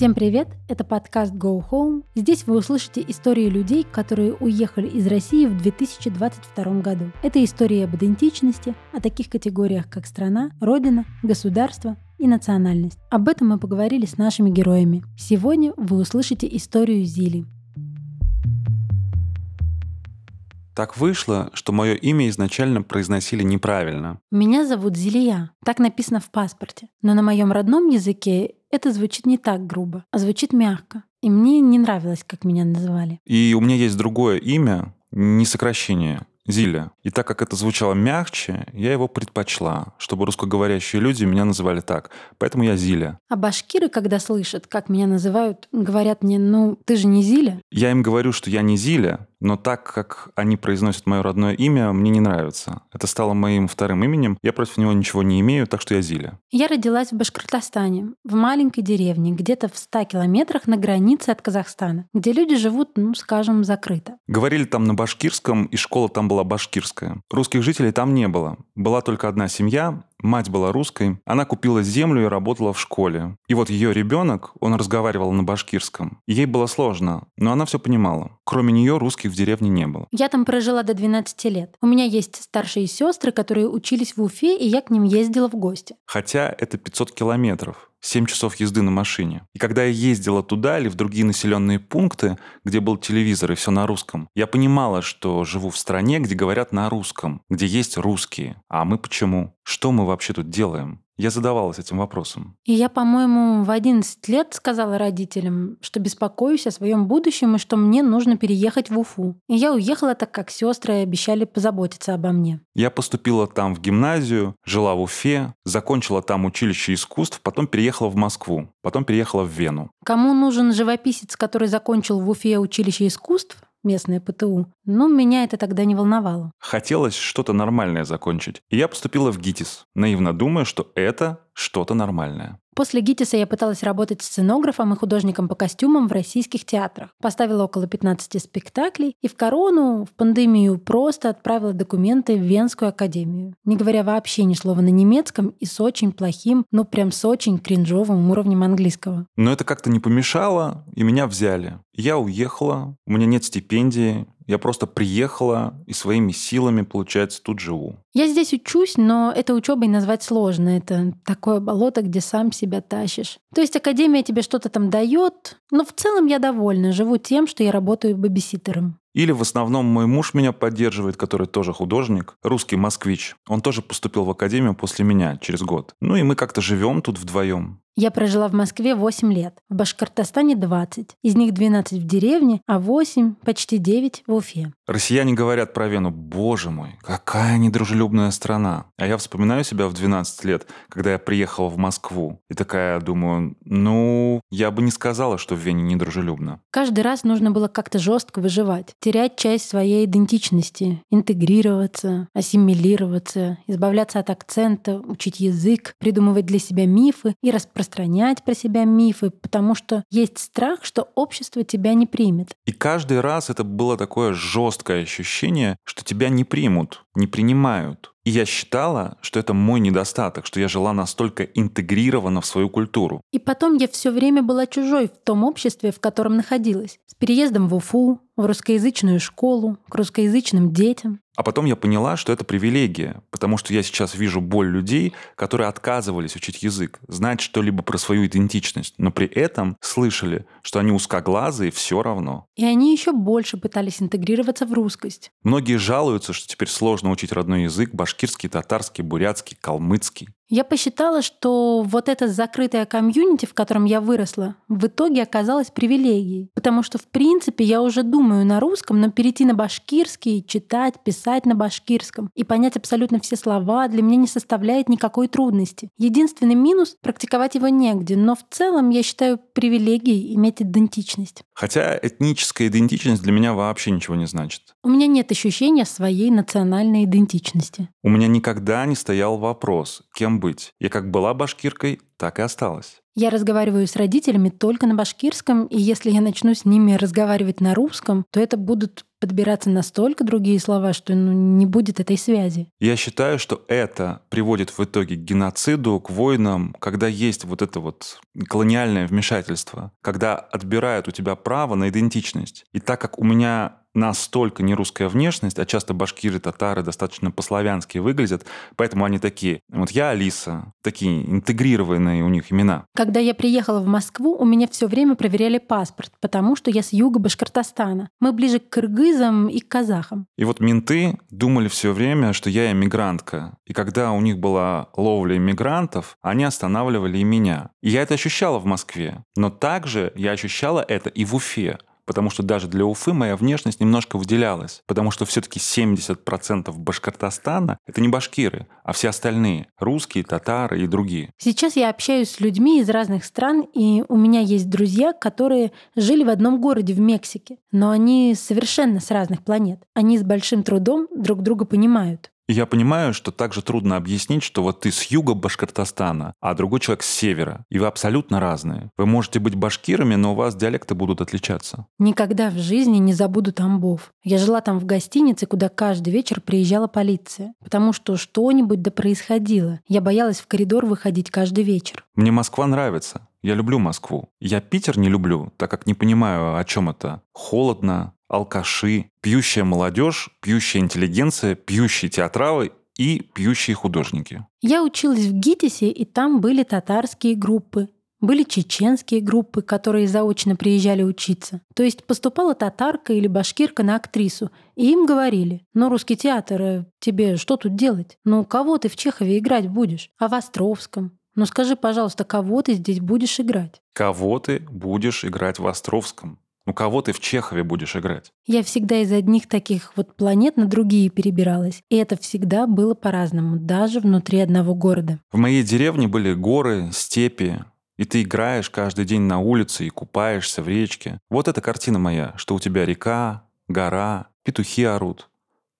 Всем привет! Это подкаст Go Home. Здесь вы услышите истории людей, которые уехали из России в 2022 году. Это истории об идентичности, о таких категориях, как страна, родина, государство и национальность. Об этом мы поговорили с нашими героями. Сегодня вы услышите историю Зили. Так вышло, что мое имя изначально произносили неправильно. Меня зовут Зилия. Так написано в паспорте. Но на моем родном языке это звучит не так грубо, а звучит мягко. И мне не нравилось, как меня называли. И у меня есть другое имя, не сокращение. Зиля. И так как это звучало мягче, я его предпочла, чтобы русскоговорящие люди меня называли так. Поэтому я Зиля. А башкиры, когда слышат, как меня называют, говорят мне, ну, ты же не Зиля? Я им говорю, что я не Зиля, но так как они произносят мое родное имя, мне не нравится. Это стало моим вторым именем. Я против него ничего не имею, так что я Зиля. Я родилась в Башкортостане, в маленькой деревне, где-то в 100 километрах на границе от Казахстана, где люди живут, ну, скажем, закрыто. Говорили там на башкирском, и школа там была башкирская. Русских жителей там не было. Была только одна семья, Мать была русской, она купила землю и работала в школе. И вот ее ребенок, он разговаривал на башкирском. ей было сложно, но она все понимала. Кроме нее русских в деревне не было. Я там прожила до 12 лет. У меня есть старшие сестры, которые учились в Уфе, и я к ним ездила в гости. Хотя это 500 километров. 7 часов езды на машине. И когда я ездила туда или в другие населенные пункты, где был телевизор и все на русском, я понимала, что живу в стране, где говорят на русском, где есть русские. А мы почему? Что мы вообще тут делаем? Я задавалась этим вопросом. И я, по-моему, в 11 лет сказала родителям, что беспокоюсь о своем будущем и что мне нужно переехать в Уфу. И я уехала, так как сестры обещали позаботиться обо мне. Я поступила там в гимназию, жила в Уфе, закончила там училище искусств, потом переехала в Москву, потом переехала в Вену. Кому нужен живописец, который закончил в Уфе училище искусств? местное ПТУ. Но меня это тогда не волновало. Хотелось что-то нормальное закончить. И я поступила в ГИТИС, наивно думая, что это что-то нормальное. После ГИТИСа я пыталась работать сценографом и художником по костюмам в российских театрах. Поставила около 15 спектаклей и в корону, в пандемию просто отправила документы в Венскую академию. Не говоря вообще ни слова на немецком и с очень плохим, ну прям с очень кринжовым уровнем английского. Но это как-то не помешало, и меня взяли. Я уехала, у меня нет стипендии, я просто приехала и своими силами, получается, тут живу. Я здесь учусь, но это учебой назвать сложно. Это такое болото, где сам себя тащишь. То есть академия тебе что-то там дает, но в целом я довольна. Живу тем, что я работаю бэбиситером. Или в основном мой муж меня поддерживает, который тоже художник, русский москвич. Он тоже поступил в академию после меня через год. Ну и мы как-то живем тут вдвоем. Я прожила в Москве 8 лет, в Башкортостане 20. Из них 12 в деревне, а 8, почти 9 в Уфе. Россияне говорят про Вену, боже мой, какая недружелюбная страна. А я вспоминаю себя в 12 лет, когда я приехала в Москву. И такая думаю, ну, я бы не сказала, что в Вене недружелюбно. Каждый раз нужно было как-то жестко выживать, терять часть своей идентичности, интегрироваться, ассимилироваться, избавляться от акцента, учить язык, придумывать для себя мифы и распространять распространять про себя мифы, потому что есть страх, что общество тебя не примет. И каждый раз это было такое жесткое ощущение, что тебя не примут, не принимают. И я считала, что это мой недостаток, что я жила настолько интегрирована в свою культуру. И потом я все время была чужой в том обществе, в котором находилась. С переездом в Уфу, в русскоязычную школу, к русскоязычным детям. А потом я поняла, что это привилегия, потому что я сейчас вижу боль людей, которые отказывались учить язык, знать что-либо про свою идентичность, но при этом слышали, что они узкоглазые все равно. И они еще больше пытались интегрироваться в русскость. Многие жалуются, что теперь сложно учить родной язык, башкирский, татарский, бурятский, калмыцкий. Я посчитала, что вот это закрытое комьюнити, в котором я выросла, в итоге оказалось привилегией. Потому что, в принципе, я уже думаю на русском, но перейти на башкирский, читать, писать на башкирском и понять абсолютно все слова для меня не составляет никакой трудности. Единственный минус — практиковать его негде, но в целом я считаю привилегией иметь идентичность. Хотя этническая идентичность для меня вообще ничего не значит. У меня нет ощущения своей национальной идентичности. У меня никогда не стоял вопрос, кем быть. Я как была башкиркой, так и осталась. Я разговариваю с родителями только на башкирском, и если я начну с ними разговаривать на русском, то это будут подбираться настолько другие слова, что ну, не будет этой связи. Я считаю, что это приводит в итоге к геноциду, к войнам, когда есть вот это вот колониальное вмешательство, когда отбирают у тебя право на идентичность. И так как у меня настолько не русская внешность, а часто башкиры, татары достаточно по-славянски выглядят, поэтому они такие. Вот я Алиса, такие интегрированные у них имена. Когда я приехала в Москву, у меня все время проверяли паспорт, потому что я с юга Башкортостана. Мы ближе к кыргызам и к казахам. И вот менты думали все время, что я иммигрантка. И когда у них была ловля иммигрантов, они останавливали и меня. И я это ощущала в Москве. Но также я ощущала это и в Уфе потому что даже для Уфы моя внешность немножко выделялась, потому что все-таки 70% Башкортостана — это не башкиры, а все остальные — русские, татары и другие. Сейчас я общаюсь с людьми из разных стран, и у меня есть друзья, которые жили в одном городе в Мексике, но они совершенно с разных планет. Они с большим трудом друг друга понимают. Я понимаю, что также трудно объяснить, что вот ты с юга Башкортостана, а другой человек с севера. И вы абсолютно разные. Вы можете быть башкирами, но у вас диалекты будут отличаться. Никогда в жизни не забуду Тамбов. Я жила там в гостинице, куда каждый вечер приезжала полиция. Потому что что-нибудь да происходило. Я боялась в коридор выходить каждый вечер. Мне Москва нравится. Я люблю Москву. Я Питер не люблю, так как не понимаю, о чем это. Холодно, алкаши, пьющая молодежь, пьющая интеллигенция, пьющие театралы и пьющие художники. Я училась в ГИТИСе, и там были татарские группы, были чеченские группы, которые заочно приезжали учиться. То есть поступала татарка или башкирка на актрису, и им говорили, ну, русский театр, э, тебе что тут делать? Ну, кого ты в Чехове играть будешь? А в Островском? Ну скажи, пожалуйста, кого ты здесь будешь играть? Кого ты будешь играть в Островском? Ну, кого ты в Чехове будешь играть? Я всегда из одних таких вот планет на другие перебиралась. И это всегда было по-разному, даже внутри одного города. В моей деревне были горы, степи, и ты играешь каждый день на улице и купаешься в речке. Вот эта картина моя, что у тебя река, гора, петухи орут,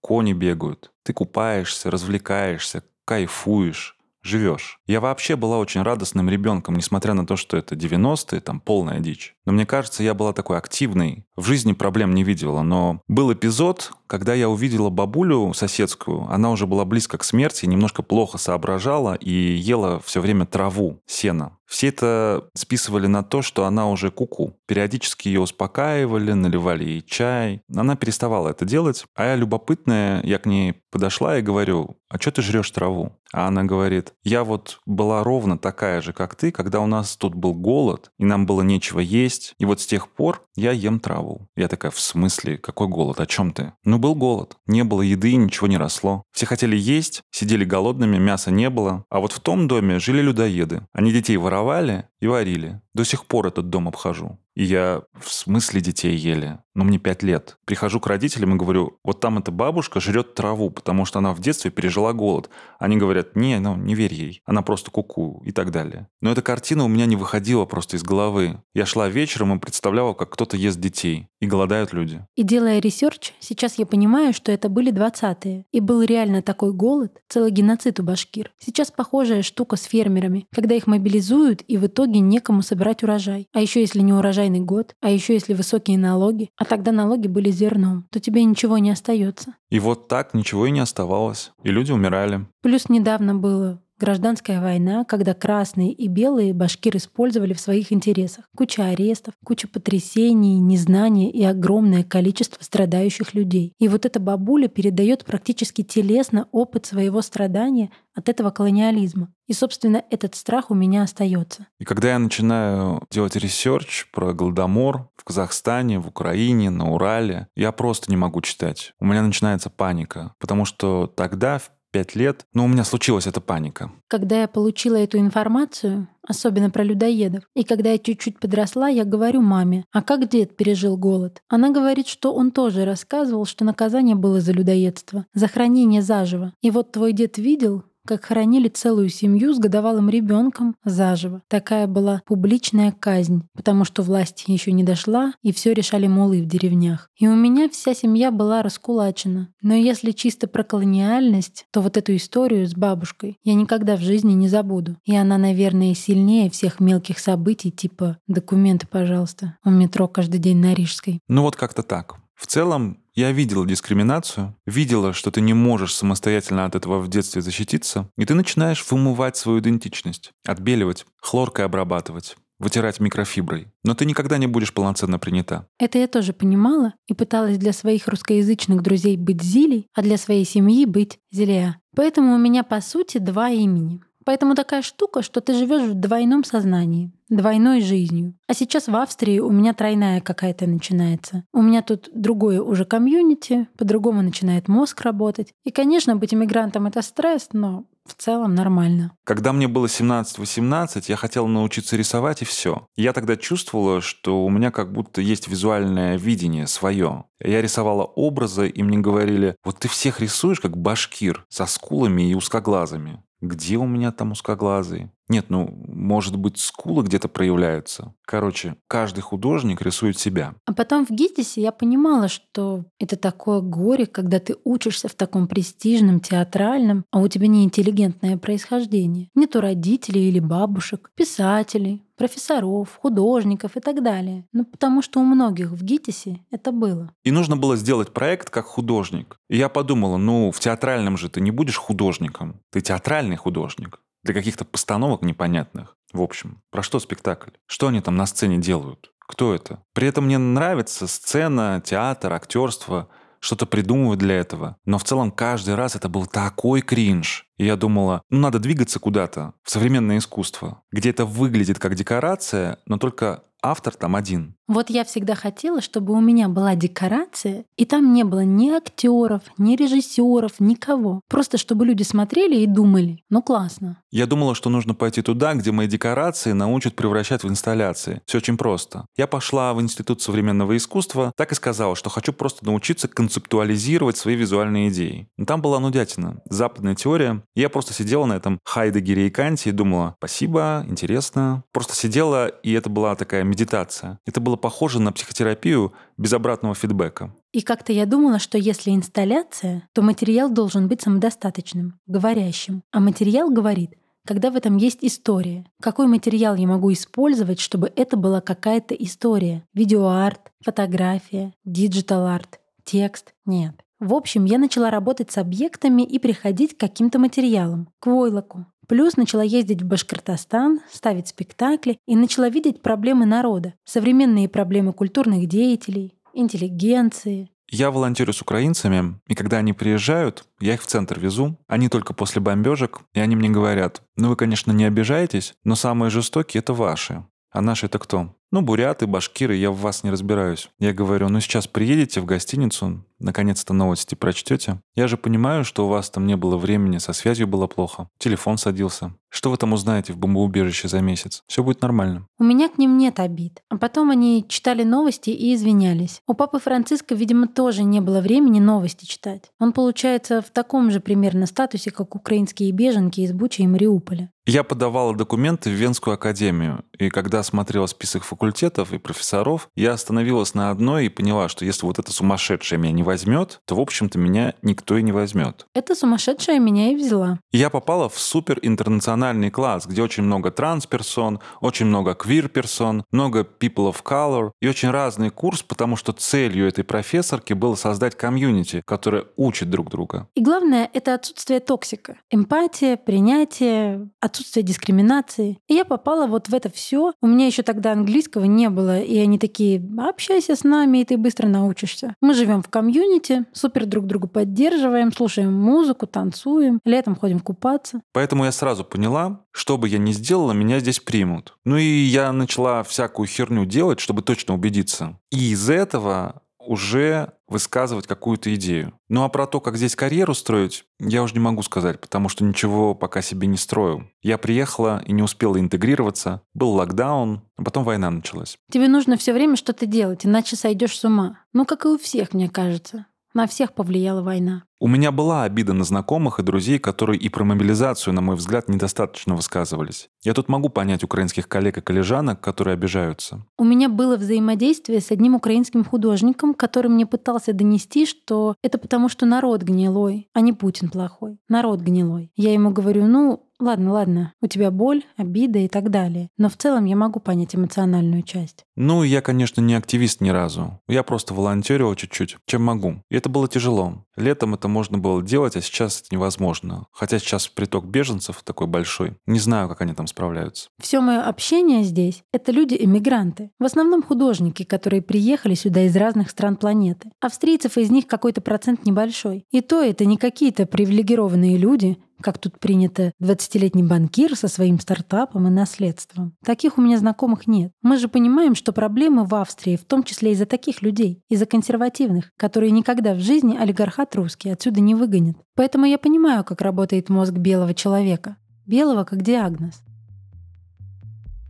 кони бегают. Ты купаешься, развлекаешься, кайфуешь живешь. Я вообще была очень радостным ребенком, несмотря на то, что это 90-е, там полная дичь. Но мне кажется, я была такой активной. В жизни проблем не видела. Но был эпизод, когда я увидела бабулю соседскую. Она уже была близко к смерти, немножко плохо соображала и ела все время траву, сено. Все это списывали на то, что она уже куку. -ку. Периодически ее успокаивали, наливали ей чай. Она переставала это делать. А я любопытная, я к ней подошла и говорю, а что ты жрешь траву? А она говорит, я вот была ровно такая же, как ты, когда у нас тут был голод, и нам было нечего есть. И вот с тех пор я ем траву. Я такая, в смысле, какой голод, о чем ты? Ну, был голод. Не было еды, ничего не росло. Все хотели есть, сидели голодными, мяса не было. А вот в том доме жили людоеды. Они детей воровали и варили. До сих пор этот дом обхожу. И я в смысле детей ели? Ну, мне пять лет. Прихожу к родителям и говорю, вот там эта бабушка жрет траву, потому что она в детстве пережила голод. Они говорят, не, ну, не верь ей, она просто куку и так далее. Но эта картина у меня не выходила просто из головы. Я шла вечером и представляла, как кто-то ест детей. И голодают люди. И делая research, сейчас я понимаю, что это были 20-е. И был реально такой голод, целый геноцид у башкир. Сейчас похожая штука с фермерами, когда их мобилизуют, и в итоге некому собирать урожай. А еще если не урожайный год, а еще если высокие налоги, а тогда налоги были зерном, то тебе ничего не остается. И вот так ничего и не оставалось. И люди умирали. Плюс недавно было Гражданская война, когда красные и белые башкир использовали в своих интересах. Куча арестов, куча потрясений, незнания и огромное количество страдающих людей. И вот эта бабуля передает практически телесно опыт своего страдания от этого колониализма. И, собственно, этот страх у меня остается. И когда я начинаю делать research про Голодомор в Казахстане, в Украине, на Урале, я просто не могу читать. У меня начинается паника, потому что тогда, в пять лет, но у меня случилась эта паника. Когда я получила эту информацию, особенно про людоедов, и когда я чуть-чуть подросла, я говорю маме, а как дед пережил голод? Она говорит, что он тоже рассказывал, что наказание было за людоедство, за хранение заживо. И вот твой дед видел, как хоронили целую семью с годовалым ребенком заживо. Такая была публичная казнь, потому что власть еще не дошла, и все решали молы в деревнях. И у меня вся семья была раскулачена. Но если чисто про колониальность, то вот эту историю с бабушкой я никогда в жизни не забуду. И она, наверное, сильнее всех мелких событий, типа «документы, пожалуйста», у метро каждый день на Рижской. Ну вот как-то так. В целом, Я видела дискриминацию, видела, что ты не можешь самостоятельно от этого в детстве защититься, и ты начинаешь вымывать свою идентичность, отбеливать, хлоркой обрабатывать вытирать микрофиброй. Но ты никогда не будешь полноценно принята. Это я тоже понимала и пыталась для своих русскоязычных друзей быть Зилей, а для своей семьи быть Зелия. Поэтому у меня, по сути, два имени. Поэтому такая штука, что ты живешь в двойном сознании, двойной жизнью. А сейчас в Австрии у меня тройная какая-то начинается. У меня тут другое уже комьюнити, по-другому начинает мозг работать. И, конечно, быть иммигрантом — это стресс, но в целом нормально. Когда мне было 17-18, я хотела научиться рисовать и все. Я тогда чувствовала, что у меня как будто есть визуальное видение свое. Я рисовала образы, и мне говорили, вот ты всех рисуешь как башкир, со скулами и узкоглазыми. Где у меня там узкоглазые? Нет, ну, может быть, скулы где-то проявляются. Короче, каждый художник рисует себя. А потом в ГИТИСе я понимала, что это такое горе, когда ты учишься в таком престижном театральном, а у тебя не интеллигентное происхождение. Нету родителей или бабушек, писателей, профессоров, художников и так далее. Ну, потому что у многих в ГИТИСе это было. И нужно было сделать проект как художник. И я подумала, ну, в театральном же ты не будешь художником. Ты театральный художник для каких-то постановок непонятных. В общем, про что спектакль? Что они там на сцене делают? Кто это? При этом мне нравится сцена, театр, актерство, что-то придумывать для этого. Но в целом каждый раз это был такой кринж. И я думала, ну надо двигаться куда-то, в современное искусство, где это выглядит как декорация, но только автор там один. Вот я всегда хотела, чтобы у меня была декорация, и там не было ни актеров, ни режиссеров, никого. Просто чтобы люди смотрели и думали, ну классно. Я думала, что нужно пойти туда, где мои декорации научат превращать в инсталляции. Все очень просто. Я пошла в Институт современного искусства, так и сказала, что хочу просто научиться концептуализировать свои визуальные идеи. Но там была нудятина, западная теория. Я просто сидела на этом Хайдегере и Канте и думала, спасибо, интересно. Просто сидела, и это была такая медитация. Это было похоже на психотерапию без обратного фидбэка. И как-то я думала, что если инсталляция, то материал должен быть самодостаточным, говорящим. А материал говорит, когда в этом есть история. Какой материал я могу использовать, чтобы это была какая-то история? Видеоарт, фотография, digital art, текст? Нет. В общем, я начала работать с объектами и приходить к каким-то материалам, к войлоку, Плюс начала ездить в Башкортостан, ставить спектакли и начала видеть проблемы народа, современные проблемы культурных деятелей, интеллигенции. Я волонтерю с украинцами, и когда они приезжают, я их в центр везу. Они только после бомбежек, и они мне говорят, ну вы, конечно, не обижаетесь, но самые жестокие — это ваши. А наши это кто? Ну, буряты, башкиры, я в вас не разбираюсь. Я говорю, ну сейчас приедете в гостиницу, наконец-то новости прочтете. Я же понимаю, что у вас там не было времени, со связью было плохо, телефон садился. Что вы там узнаете в бомбоубежище за месяц? Все будет нормально. У меня к ним нет обид. А потом они читали новости и извинялись. У папы Франциска, видимо, тоже не было времени новости читать. Он, получается, в таком же примерно статусе, как украинские беженки из Бучи и Мариуполя. Я подавала документы в Венскую академию, и когда смотрела список факультетов и профессоров, я остановилась на одной и поняла, что если вот эта сумасшедшая меня не возьмет, то, в общем-то, меня никто и не возьмет. Эта сумасшедшая меня и взяла. Я попала в супер интернациональный класс, где очень много трансперсон, очень много квир-персон, много people of color и очень разный курс, потому что целью этой профессорки было создать комьюнити, которое учит друг друга. И главное — это отсутствие токсика. Эмпатия, принятие, отсутствие дискриминации. И я попала вот в это все. У меня еще тогда английского не было, и они такие, общайся с нами, и ты быстро научишься. Мы живем в комьюнити, супер друг друга поддерживаем, слушаем музыку, танцуем, летом ходим купаться. Поэтому я сразу поняла, что бы я ни сделала, меня здесь примут. Ну и я начала всякую херню делать, чтобы точно убедиться. И из этого уже высказывать какую-то идею. Ну а про то, как здесь карьеру строить, я уже не могу сказать, потому что ничего пока себе не строю. Я приехала и не успела интегрироваться, был локдаун, а потом война началась. Тебе нужно все время что-то делать, иначе сойдешь с ума. Ну, как и у всех, мне кажется. На всех повлияла война. У меня была обида на знакомых и друзей, которые и про мобилизацию, на мой взгляд, недостаточно высказывались. Я тут могу понять украинских коллег и коллежанок, которые обижаются. У меня было взаимодействие с одним украинским художником, который мне пытался донести, что это потому, что народ гнилой, а не Путин плохой. Народ гнилой. Я ему говорю, ну, ладно, ладно, у тебя боль, обида и так далее. Но в целом я могу понять эмоциональную часть. Ну, я, конечно, не активист ни разу. Я просто волонтерил чуть-чуть, чем могу. И это было тяжело. Летом это можно было делать, а сейчас это невозможно. Хотя сейчас приток беженцев такой большой. Не знаю, как они там справляются. Все мое общение здесь — это люди-эмигранты. В основном художники, которые приехали сюда из разных стран планеты. Австрийцев из них какой-то процент небольшой. И то это не какие-то привилегированные люди, как тут принято, 20-летний банкир со своим стартапом и наследством. Таких у меня знакомых нет. Мы же понимаем, что проблемы в Австрии в том числе из-за таких людей, из-за консервативных, которые никогда в жизни олигархат русский отсюда не выгонят. Поэтому я понимаю, как работает мозг белого человека. Белого как диагноз.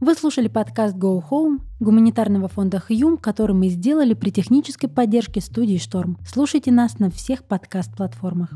Вы слушали подкаст Go Home гуманитарного фонда Хьюм, который мы сделали при технической поддержке студии Шторм. Слушайте нас на всех подкаст-платформах.